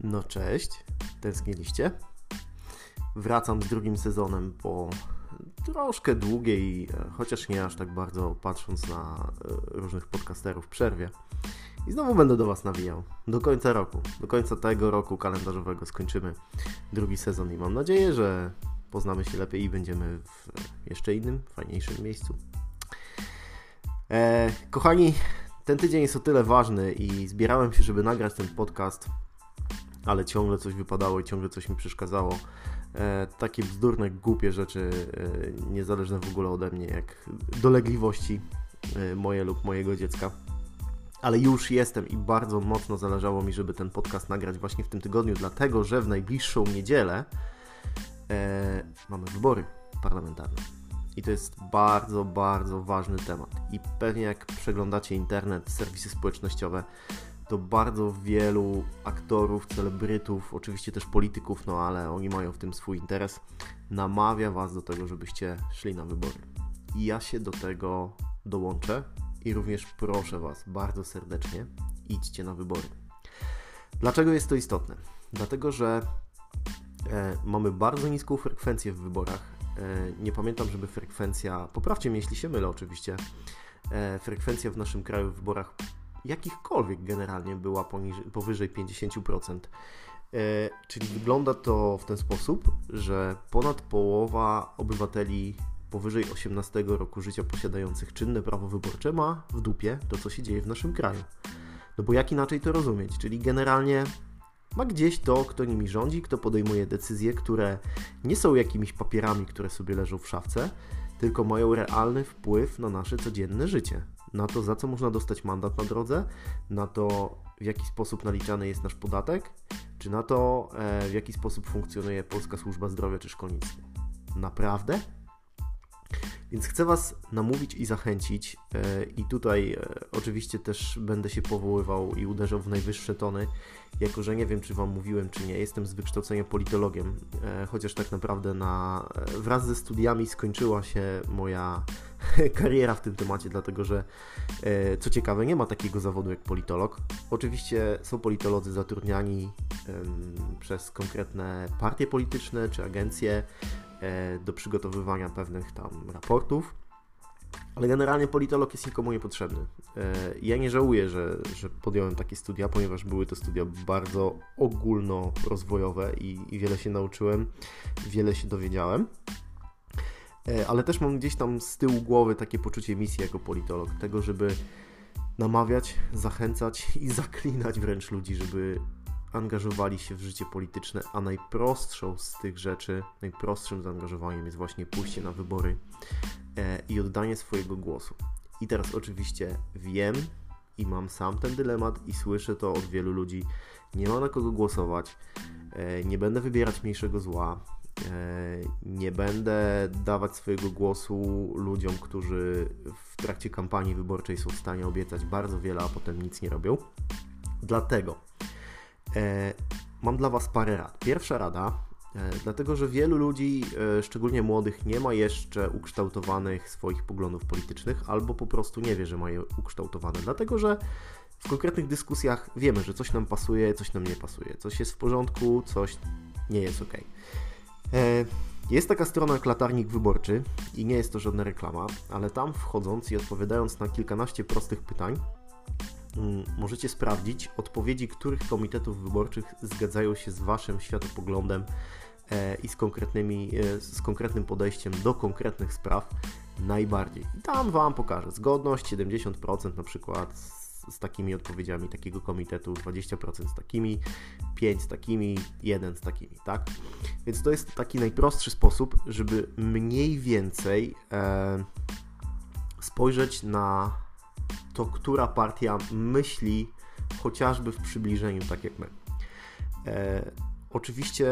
No cześć, tęskniliście? Wracam z drugim sezonem po troszkę długiej, e, chociaż nie aż tak bardzo patrząc na e, różnych podcasterów przerwie. I znowu będę do Was nawijał. Do końca roku. Do końca tego roku kalendarzowego skończymy drugi sezon i mam nadzieję, że poznamy się lepiej i będziemy w jeszcze innym, fajniejszym miejscu. E, kochani, ten tydzień jest o tyle ważny i zbierałem się, żeby nagrać ten podcast, ale ciągle coś wypadało i ciągle coś mi przeszkadzało. E, takie bzdurne, głupie rzeczy, e, niezależne w ogóle ode mnie, jak dolegliwości e, moje lub mojego dziecka. Ale już jestem i bardzo mocno zależało mi, żeby ten podcast nagrać właśnie w tym tygodniu, dlatego że w najbliższą niedzielę e, mamy wybory parlamentarne. I to jest bardzo, bardzo ważny temat. I pewnie jak przeglądacie internet, serwisy społecznościowe, to bardzo wielu aktorów, celebrytów, oczywiście też polityków, no ale oni mają w tym swój interes, namawia Was do tego, żebyście szli na wybory. I ja się do tego dołączę i również proszę Was bardzo serdecznie, idźcie na wybory. Dlaczego jest to istotne? Dlatego, że e, mamy bardzo niską frekwencję w wyborach E, nie pamiętam, żeby frekwencja, poprawcie mnie jeśli się mylę oczywiście, e, frekwencja w naszym kraju w wyborach jakichkolwiek generalnie była powyżej 50%. E, czyli wygląda to w ten sposób, że ponad połowa obywateli powyżej 18 roku życia posiadających czynne prawo wyborcze ma w dupie to, co się dzieje w naszym kraju. No bo jak inaczej to rozumieć? Czyli generalnie ma gdzieś to, kto nimi rządzi, kto podejmuje decyzje, które nie są jakimiś papierami, które sobie leżą w szafce, tylko mają realny wpływ na nasze codzienne życie. Na to, za co można dostać mandat na drodze, na to, w jaki sposób naliczany jest nasz podatek, czy na to, e, w jaki sposób funkcjonuje Polska Służba Zdrowia czy szkolnictwo. Naprawdę? Więc chcę Was namówić i zachęcić, e, i tutaj e, oczywiście też będę się powoływał i uderzał w najwyższe tony, jako że nie wiem, czy Wam mówiłem, czy nie. Jestem z wykształcenia politologiem, chociaż tak naprawdę na, wraz ze studiami skończyła się moja kariera w tym temacie, dlatego że co ciekawe, nie ma takiego zawodu jak politolog. Oczywiście są politolodzy zatrudniani przez konkretne partie polityczne czy agencje E, do przygotowywania pewnych tam raportów. Ale generalnie politolog jest nikomu niepotrzebny. E, ja nie żałuję, że, że podjąłem takie studia, ponieważ były to studia bardzo ogólnorozwojowe i, i wiele się nauczyłem, wiele się dowiedziałem. E, ale też mam gdzieś tam z tyłu głowy takie poczucie misji jako politolog, tego, żeby namawiać, zachęcać i zaklinać wręcz ludzi, żeby angażowali się w życie polityczne, a najprostszą z tych rzeczy, najprostszym zaangażowaniem jest właśnie pójście na wybory e, i oddanie swojego głosu. I teraz oczywiście wiem i mam sam ten dylemat i słyszę to od wielu ludzi, nie ma na kogo głosować, e, nie będę wybierać mniejszego zła, nie będę dawać swojego głosu ludziom, którzy w trakcie kampanii wyborczej są w stanie obiecać bardzo wiele, a potem nic nie robią. Dlatego E, mam dla Was parę rad. Pierwsza rada, e, dlatego że wielu ludzi, e, szczególnie młodych, nie ma jeszcze ukształtowanych swoich poglądów politycznych, albo po prostu nie wie, że ma je ukształtowane, dlatego że w konkretnych dyskusjach wiemy, że coś nam pasuje, coś nam nie pasuje, coś jest w porządku, coś nie jest ok. Jest taka strona jak Latarnik Wyborczy i nie jest to żadna reklama, ale tam wchodząc i odpowiadając na kilkanaście prostych pytań, Mm, możecie sprawdzić odpowiedzi, których komitetów wyborczych zgadzają się z Waszym światopoglądem e, i z, konkretnymi, e, z konkretnym podejściem do konkretnych spraw najbardziej. I tam Wam pokażę zgodność 70% na przykład z, takimi odpowiedziami takiego komitetu, 20% z takimi, 5 z takimi, 1 z takimi, tak? Więc to jest taki najprostszy sposób, żeby mniej więcej e, spojrzeć na to która partia myśli chociażby w przybliżeniu, tak jak my. E, oczywiście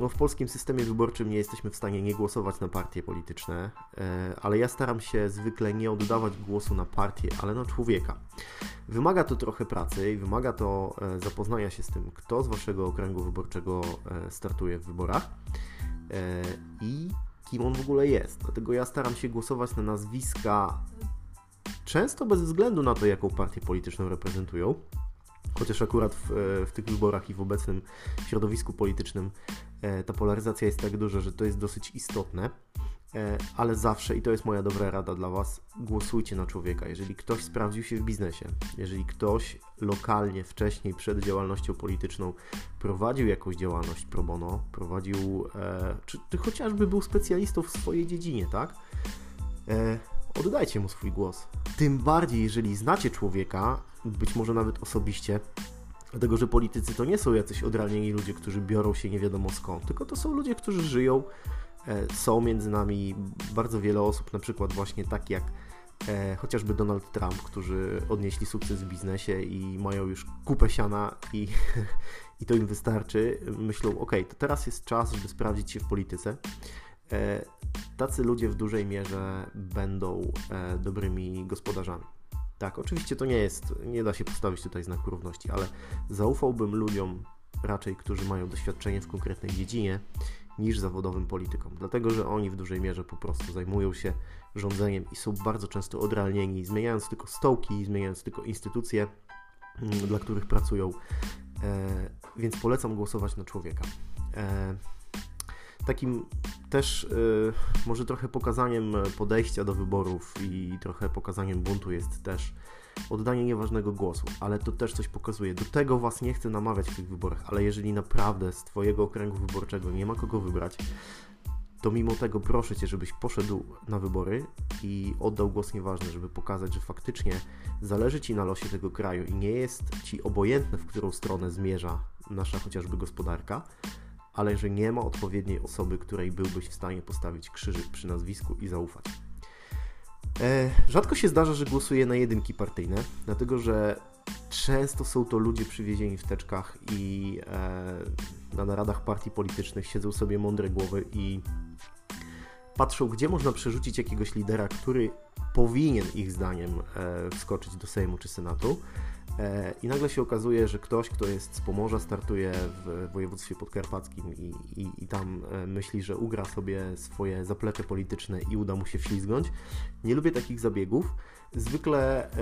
no, w polskim systemie wyborczym nie jesteśmy w stanie nie głosować na partie polityczne, e, ale ja staram się zwykle nie oddawać głosu na partię, ale na człowieka. Wymaga to trochę pracy i wymaga to e, zapoznania się z tym, kto z waszego okręgu wyborczego e, startuje w wyborach i kim on w ogóle jest. Dlatego ja staram się głosować na nazwiska często bez względu na to, jaką partię polityczną reprezentują, Chociaż akurat w, w tych wyborach i w obecnym środowisku politycznym ta polaryzacja jest tak duża, że to jest dosyć istotne. E, ale zawsze, i to jest moja dobra rada dla Was, głosujcie na człowieka. Jeżeli ktoś sprawdził się w biznesie, jeżeli ktoś lokalnie, wcześniej, przed działalnością polityczną prowadził jakąś działalność pro bono, prowadził, e, czy, czy chociażby był specjalistą w swojej dziedzinie, tak? Oddajcie mu swój głos. Tym bardziej, jeżeli znacie człowieka, być może nawet osobiście, Dlatego, że politycy to nie są jacyś odranieni ludzie, którzy biorą się nie wiadomo skąd, tylko to są ludzie, którzy żyją E, są między nami bardzo wiele osób, na przykład właśnie tak jak e, chociażby Donald Trump, którzy odnieśli sukces w biznesie i mają już kupę siana i, i to im wystarczy. Myślą, ok, to teraz jest czas, żeby sprawdzić się w polityce. E, tacy ludzie w dużej mierze będą e, dobrymi gospodarzami. Tak, oczywiście to nie jest, nie da się postawić tutaj znaku równości, ale zaufałbym ludziom raczej, którzy mają doświadczenie w konkretnej dziedzinie niż zawodowym politykom, dlatego że oni w dużej mierze po prostu zajmują się rządzeniem i są bardzo często odrealnieni, zmieniając tylko stołki, zmieniając tylko instytucje, mm, dla których pracują. E, więc polecam głosować na człowieka. E, takim też e, może trochę pokazaniem podejścia do wyborów i trochę pokazaniem buntu jest też oddanie nieważnego głosu, ale to też coś pokazuje. Do tego Was nie chcę namawiać w tych wyborach, ale jeżeli naprawdę z Twojego okręgu wyborczego nie ma kogo wybrać, to mimo tego proszę Cię, żebyś poszedł na wybory i oddał głos nieważny, żeby pokazać, że faktycznie zależy Ci na losie tego kraju i nie jest Ci obojętne, w którą stronę zmierza nasza chociażby gospodarka, ale że nie ma odpowiedniej osoby, której byłbyś w stanie postawić krzyżyk przy nazwisku i zaufać. E, rzadko się zdarza, że głosuję na jedynki partyjne, dlatego że często są to ludzie przywiezieni w teczkach i e, na naradach partii politycznych siedzą sobie mądre głowy i patrzą, gdzie można przerzucić jakiegoś lidera, który powinien ich zdaniem e, wskoczyć do Sejmu czy Senatu. E, I nagle się okazuje, że ktoś, kto jest z Pomorza, startuje w województwie podkarpackim i, i, i, tam e, myśli, że ugra sobie swoje zaplecze polityczne i uda mu się wślizgnąć. Nie lubię takich zabiegów. Zwykle, e,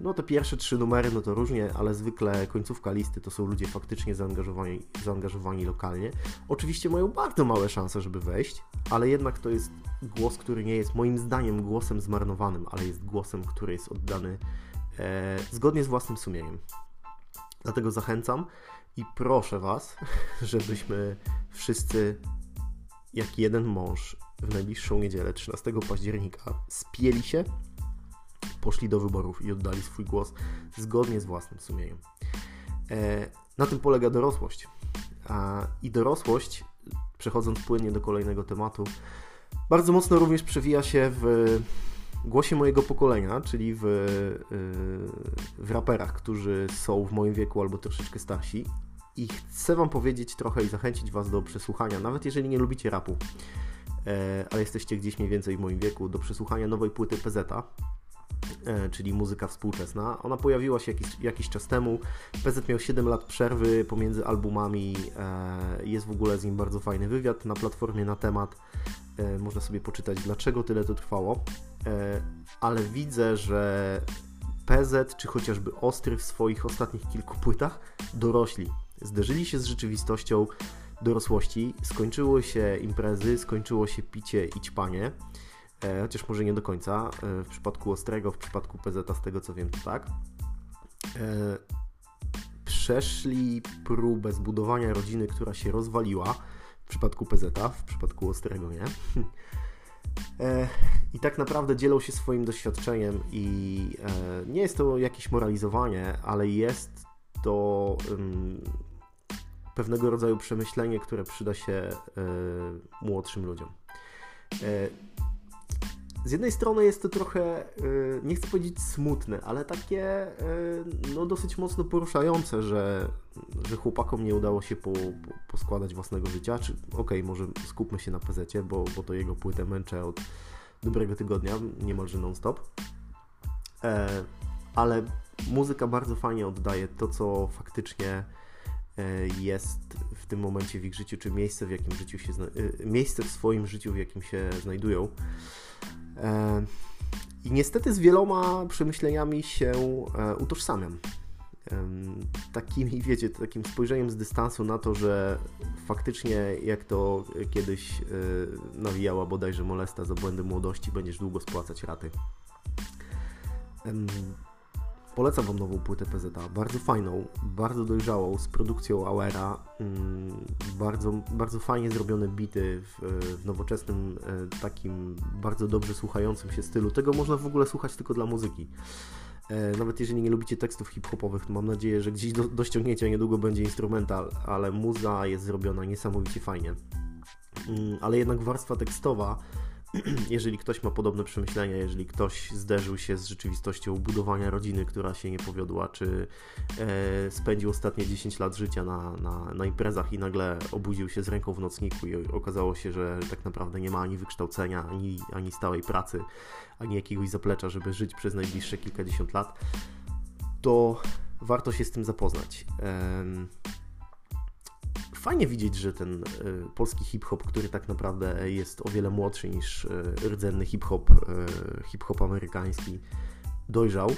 no te pierwsze trzy numery, no to różnie, ale zwykle końcówka listy to są ludzie faktycznie zaangażowani, zaangażowani lokalnie. Oczywiście mają bardzo małe szanse, żeby wejść, ale jednak to jest głos, który nie jest moim zdaniem głosem zmarnowanym, ale jest głosem, który jest oddany zgodnie z własnym sumieniem. Dlatego zachęcam i proszę Was, żebyśmy wszyscy jak jeden mąż w najbliższą niedzielę, 13 października, spieli się, poszli do wyborów i oddali swój głos zgodnie z własnym sumieniem. E, na tym polega dorosłość. I dorosłość, przechodząc płynnie do kolejnego tematu, bardzo mocno również przewija się w głosie mojego pokolenia, czyli w, y, w raperach, którzy są w moim wieku albo troszeczkę starsi. I chcę Wam powiedzieć trochę i zachęcić Was do przesłuchania, nawet jeżeli nie lubicie rapu, e, ale jesteście gdzieś mniej więcej w moim wieku, do przesłuchania nowej płyty PZ, czyli muzyka współczesna. Ona pojawiła się jakiś, jakiś czas temu. PZ miał 7 lat przerwy pomiędzy albumami. E, jest w ogóle z nim bardzo fajny wywiad na platformie na temat. Można sobie poczytać, dlaczego tyle to trwało. E, ale widzę, że PZ czy chociażby Ostry w swoich ostatnich kilku płytach dorośli. Zderzyli się z rzeczywistością dorosłości, skończyły się imprezy, skończyło się picie i ćpanie, e, chociaż może nie do końca. E, w przypadku Ostrego, w przypadku PZ, z tego co wiem, to tak. Przeszli próbę zbudowania rodziny, która się rozwaliła. W przypadku PZ, w przypadku Ostrego nie. E, I tak naprawdę dzielą się swoim doświadczeniem, i e, nie jest to jakieś moralizowanie, ale jest to pewnego rodzaju przemyślenie, które przyda się e, młodszym ludziom. Z jednej strony jest to trochę, nie chcę powiedzieć smutne, ale takie no, dosyć mocno poruszające, że, że chłopakom nie udało się po, po, poskładać własnego życia. Czy okej, okay, może skupmy się na pezecie, bo, bo to jego płytę męczę od dobrego tygodnia, niemalże non-stop. E, ale muzyka bardzo fajnie oddaje to, co faktycznie jest w tym momencie w ich życiu, czy miejsce w jakim życiu się e, miejsce w swoim życiu, w jakim się znajdują. I niestety z wieloma przemyśleniami się utożsamiam. takimi, wiecie, takim spojrzeniem z dystansu na to, że faktycznie jak to kiedyś nawijała bodajże molesta za błędy młodości, będziesz długo spłacać raty. Polecam Wam nową płytę PZ, bardzo fajną, bardzo dojrzałą, z produkcją Auera, mm, bardzo, bardzo fajnie zrobione bity w, w nowoczesnym, e, takim bardzo dobrze słuchającym się stylu. Tego można w ogóle słuchać tylko dla muzyki. E, nawet jeżeli nie lubicie tekstów hip-hopowych, to mam nadzieję, że gdzieś do, do ściągnięcia niedługo będzie instrumental, ale muza jest zrobiona niesamowicie fajnie. Mm, ale jednak warstwa tekstowa jeżeli ktoś ma podobne przemyślenia, jeżeli ktoś zderzył się z rzeczywistością budowania rodziny, która się nie powiodła, czy e, spędził ostatnie 10 lat życia na, na, na imprezach i nagle obudził się z ręką w nocniku i okazało się, że tak naprawdę nie ma ani wykształcenia, ani, ani stałej pracy, ani jakiegoś zaplecza, żeby żyć przez najbliższe kilkadziesiąt lat, to warto się z tym zapoznać. Fajnie widzieć, że ten y, polski hip-hop, który tak naprawdę jest o wiele młodszy niż y, rdzenny hip-hop, y, hip-hop amerykański, dojrzał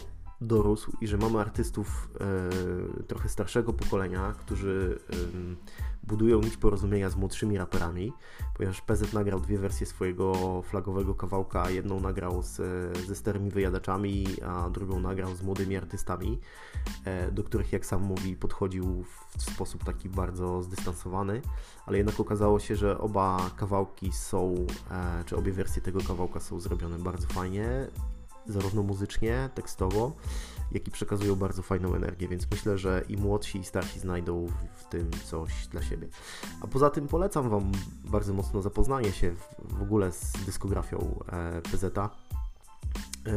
dorósł i że mamy artystów e, trochę starszego pokolenia, którzy e, budują nić porozumienia z młodszymi raperami, ponieważ PZ nagrał dwie wersje swojego flagowego kawałka, jedną nagrał z, ze starymi wyjadaczami, a drugą nagrał z młodymi artystami, e, do których jak sam mówi podchodził w sposób taki bardzo zdystansowany, ale jednak okazało się, że oba kawałki są, e, czy obie wersje tego kawałka są zrobione bardzo fajnie zarówno muzycznie, tekstowo, jak i przekazują bardzo fajną energię, więc myślę, że i młodsi, i starsi znajdą w tym coś dla siebie. A poza tym polecam Wam bardzo mocno zapoznanie się w ogóle z dyskografią e, PZ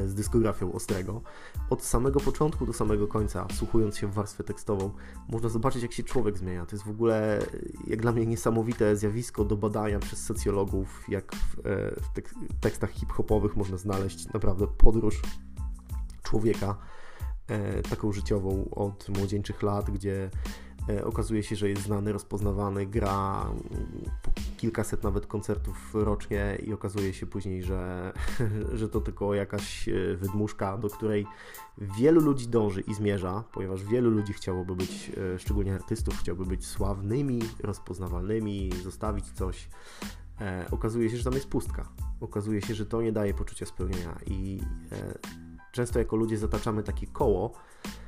z dyskografią Ostrego. Od samego początku do samego końca, wsłuchując się w warstwę tekstową, można zobaczyć, jak się człowiek zmienia. To jest w ogóle, jak dla mnie, niesamowite zjawisko do badania przez socjologów, jak w, e, w tekstach hip-hopowych można znaleźć naprawdę podróż człowieka, e, taką życiową od młodzieńczych lat, gdzie E, okazuje się, że jest znany, rozpoznawany, gra kilkaset nawet koncertów rocznie i okazuje się później, że, że to tylko jakaś e, wydmuszka, do której wielu ludzi dąży i zmierza, ponieważ wielu ludzi chciałoby być, e, szczególnie artystów, chciałby być sławnymi, rozpoznawalnymi, zostawić coś. Okazuje się, że tam jest pustka. Okazuje się, że to nie daje poczucia spełnienia i często jako ludzie zataczamy takie koło, E,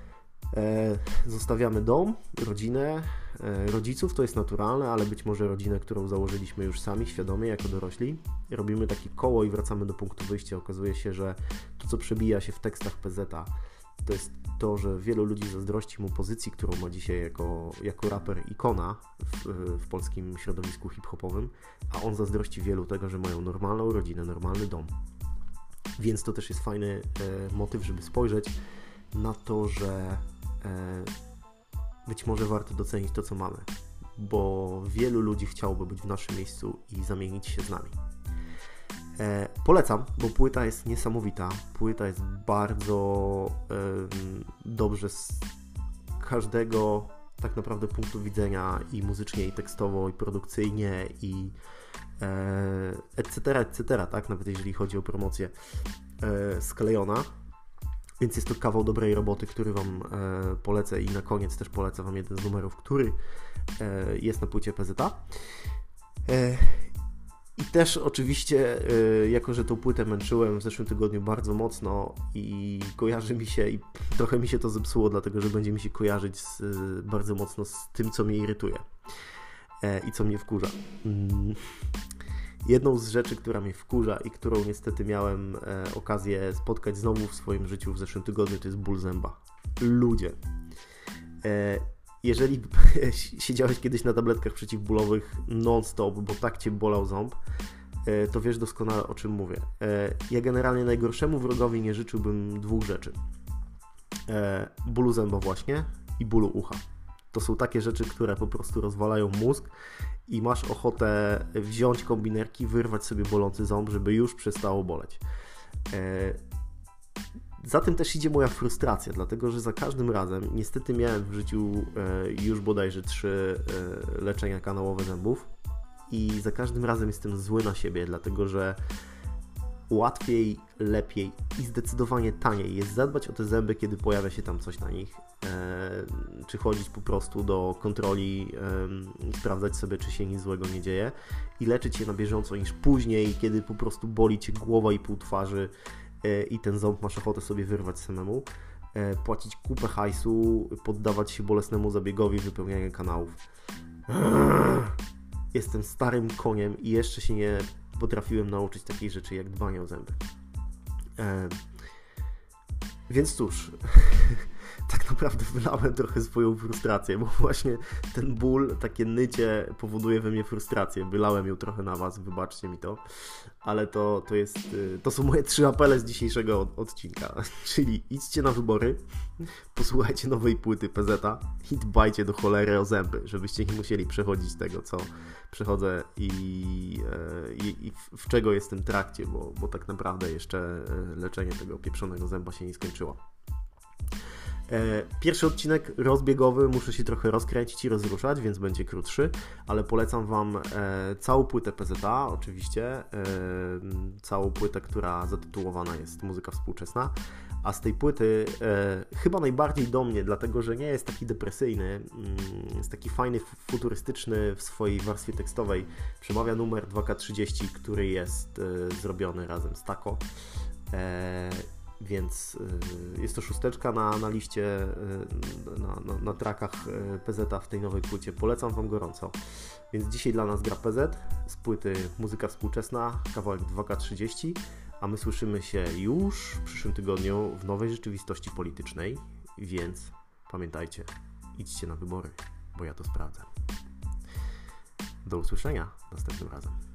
zostawiamy dom, rodzinę, e, rodziców, to jest naturalne, ale być może rodzinę, którą założyliśmy już sami, świadomie, jako dorośli. Robimy takie koło i wracamy do punktu wyjścia. Okazuje się, że to, co przebija się w tekstach PZ, to jest to, że wielu ludzi zazdrości mu pozycji, którą ma dzisiaj jako, jako raper ikona w, w polskim środowisku hip-hopowym, a on zazdrości wielu tego, że mają normalną rodzinę, normalny dom. Więc to też jest fajny e, motyw, żeby spojrzeć na to, że E, być może warto docenić to, co mamy, bo wielu ludzi chciałoby być w naszym miejscu i zamienić się z nami. E, polecam, bo płyta jest niesamowita. Płyta jest bardzo e, dobrze z każdego tak naprawdę punktu widzenia i muzycznie, i tekstowo, i produkcyjnie, i e, etc., etc., tak, nawet jeżeli chodzi o promocję e, sklejona. Więc jest to kawał dobrej roboty, który Wam e, polecę i na koniec też polecę Wam jeden z numerów, który e, jest na płycie PZ. E, I też oczywiście, e, jako że tą płytę męczyłem w zeszłym tygodniu bardzo mocno i kojarzy mi się, i trochę mi się to zepsuło, dlatego że będzie mi się kojarzyć z, bardzo mocno z tym, co mnie irytuje e, i co mnie wkurza. Mm. Jedną z rzeczy, która mnie wkurza i którą niestety miałem e, okazję spotkać znowu w swoim życiu w zeszłym tygodniu, to jest ból zęba. Ludzie. E, jeżeli siedziałeś kiedyś na tabletkach przeciwbólowych non-stop, bo tak cię bolał ząb, e, to wiesz doskonale o czym mówię. E, ja generalnie najgorszemu wrogowi nie życzyłbym dwóch rzeczy. E, bólu zęba właśnie i bólu ucha. To są takie rzeczy, które po prostu rozwalają mózg i masz ochotę wziąć kombinerki, wyrwać sobie bolący ząb, żeby już przestało boleć. E, za tym też idzie moja frustracja, dlatego że za każdym razem, niestety miałem w życiu e, już bodajże trzy e, leczenia kanałowe zębów i za każdym razem jestem zły na siebie, dlatego że łatwiej, lepiej i zdecydowanie taniej jest zadbać o te zęby, kiedy pojawia się tam coś na nich, czy chodzić po prostu do kontroli sprawdzać sobie, czy się nic złego nie dzieje i leczyć je na bieżąco niż później, kiedy po prostu boli Cię głowa i pół twarzy e, i ten ząb masz ochotę sobie wyrwać samemu, e, płacić kupę hajsu, poddawać się bolesnemu zabiegowi wypełniania kanałów. Jestem starym koniem i jeszcze się nie potrafiłem nauczyć takiej rzeczy jak dbanie o zęby. E, więc cóż, naprawdę wylałem trochę swoją frustrację, bo właśnie ten ból, takie nycie powoduje we mnie frustrację. Wylałem ją trochę na Was, wybaczcie mi to, ale to, to jest, y, to są moje trzy apele z dzisiejszego odcinka, czyli idźcie na wybory, posłuchajcie nowej płyty PZ i dbajcie do cholery o zęby, żebyście nie musieli przechodzić tego, co przechodzę i, e, i, i w czego jestem trakcie, bo, bo tak naprawdę jeszcze e, leczenie tego pieprzonego zęba się nie skończyło. E, pierwszy odcinek rozbiegowy, muszę się trochę rozkręcić i rozruszać, więc będzie krótszy, ale polecam Wam e, całą płytę PZA, oczywiście, e, całą płytę, która zatytułowana jest Muzyka Współczesna, a z tej płyty chyba najbardziej do mnie, dlatego że nie jest taki depresyjny, mm, jest taki fajny, futurystyczny w swojej warstwie tekstowej, przemawia numer 2K30, który jest zrobiony razem z Taco więc y, jest to szósteczka na, na liście, y, na, na, na trakach y, PZ w tej nowej płycie. Polecam Wam gorąco. Więc dzisiaj dla nas gra PZ z płyty Muzyka Współczesna, kawałek 2K30, a my słyszymy się już w przyszłym tygodniu w nowej rzeczywistości politycznej, więc pamiętajcie, idźcie na wybory, bo ja to sprawdzę. Do usłyszenia następnym razem.